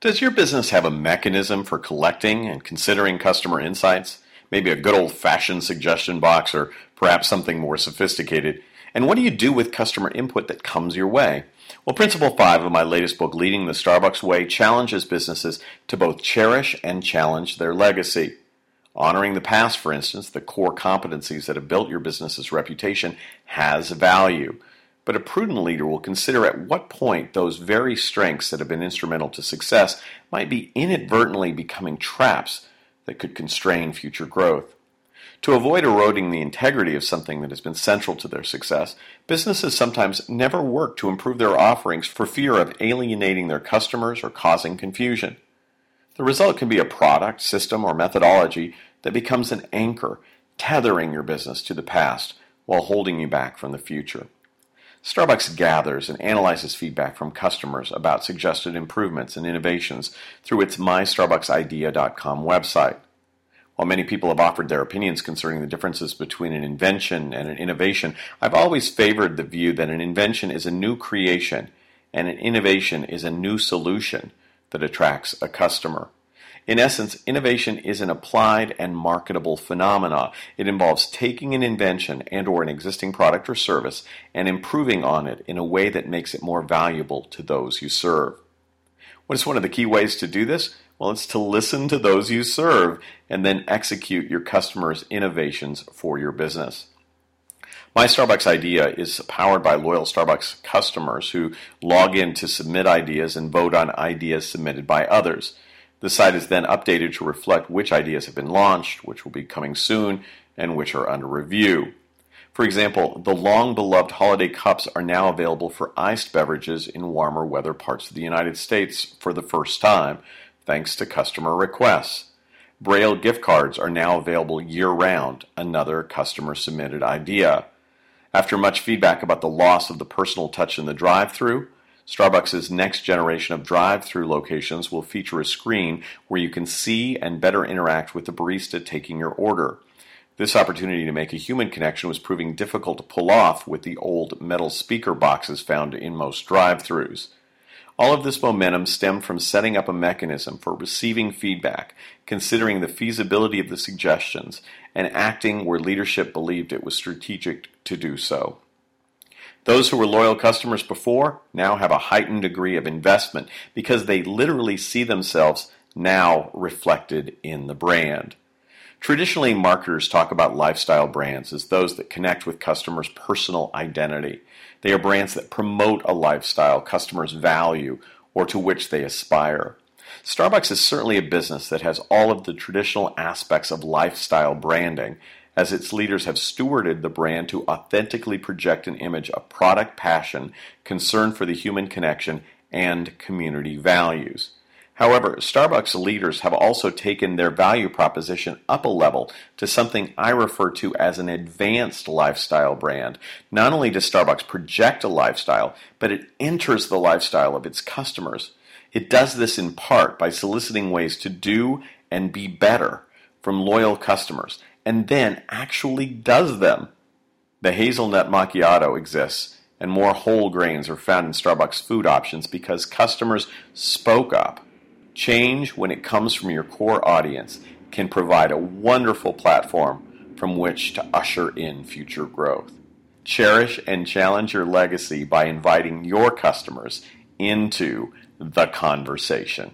Does your business have a mechanism for collecting and considering customer insights? Maybe a good old fashioned suggestion box or perhaps something more sophisticated? And what do you do with customer input that comes your way? Well, Principle 5 of my latest book, Leading the Starbucks Way, challenges businesses to both cherish and challenge their legacy. Honoring the past, for instance, the core competencies that have built your business's reputation, has value. But a prudent leader will consider at what point those very strengths that have been instrumental to success might be inadvertently becoming traps that could constrain future growth. To avoid eroding the integrity of something that has been central to their success, businesses sometimes never work to improve their offerings for fear of alienating their customers or causing confusion. The result can be a product, system, or methodology that becomes an anchor, tethering your business to the past while holding you back from the future. Starbucks gathers and analyzes feedback from customers about suggested improvements and innovations through its MyStarbucksIdea.com website. While many people have offered their opinions concerning the differences between an invention and an innovation, I've always favored the view that an invention is a new creation and an innovation is a new solution that attracts a customer. In essence, innovation is an applied and marketable phenomena. It involves taking an invention and or an existing product or service and improving on it in a way that makes it more valuable to those you serve. What is one of the key ways to do this? Well, it's to listen to those you serve and then execute your customers' innovations for your business. My Starbucks idea is powered by loyal Starbucks customers who log in to submit ideas and vote on ideas submitted by others. The site is then updated to reflect which ideas have been launched, which will be coming soon, and which are under review. For example, the long beloved holiday cups are now available for iced beverages in warmer weather parts of the United States for the first time, thanks to customer requests. Braille gift cards are now available year round, another customer submitted idea. After much feedback about the loss of the personal touch in the drive through, Starbucks' next generation of drive through locations will feature a screen where you can see and better interact with the barista taking your order. This opportunity to make a human connection was proving difficult to pull off with the old metal speaker boxes found in most drive throughs. All of this momentum stemmed from setting up a mechanism for receiving feedback, considering the feasibility of the suggestions, and acting where leadership believed it was strategic to do so. Those who were loyal customers before now have a heightened degree of investment because they literally see themselves now reflected in the brand. Traditionally, marketers talk about lifestyle brands as those that connect with customers' personal identity. They are brands that promote a lifestyle customers value or to which they aspire. Starbucks is certainly a business that has all of the traditional aspects of lifestyle branding, as its leaders have stewarded the brand to authentically project an image of product passion, concern for the human connection, and community values. However, Starbucks leaders have also taken their value proposition up a level to something I refer to as an advanced lifestyle brand. Not only does Starbucks project a lifestyle, but it enters the lifestyle of its customers. It does this in part by soliciting ways to do and be better from loyal customers, and then actually does them. The hazelnut macchiato exists, and more whole grains are found in Starbucks food options because customers spoke up Change, when it comes from your core audience, can provide a wonderful platform from which to usher in future growth. Cherish and challenge your legacy by inviting your customers into the conversation.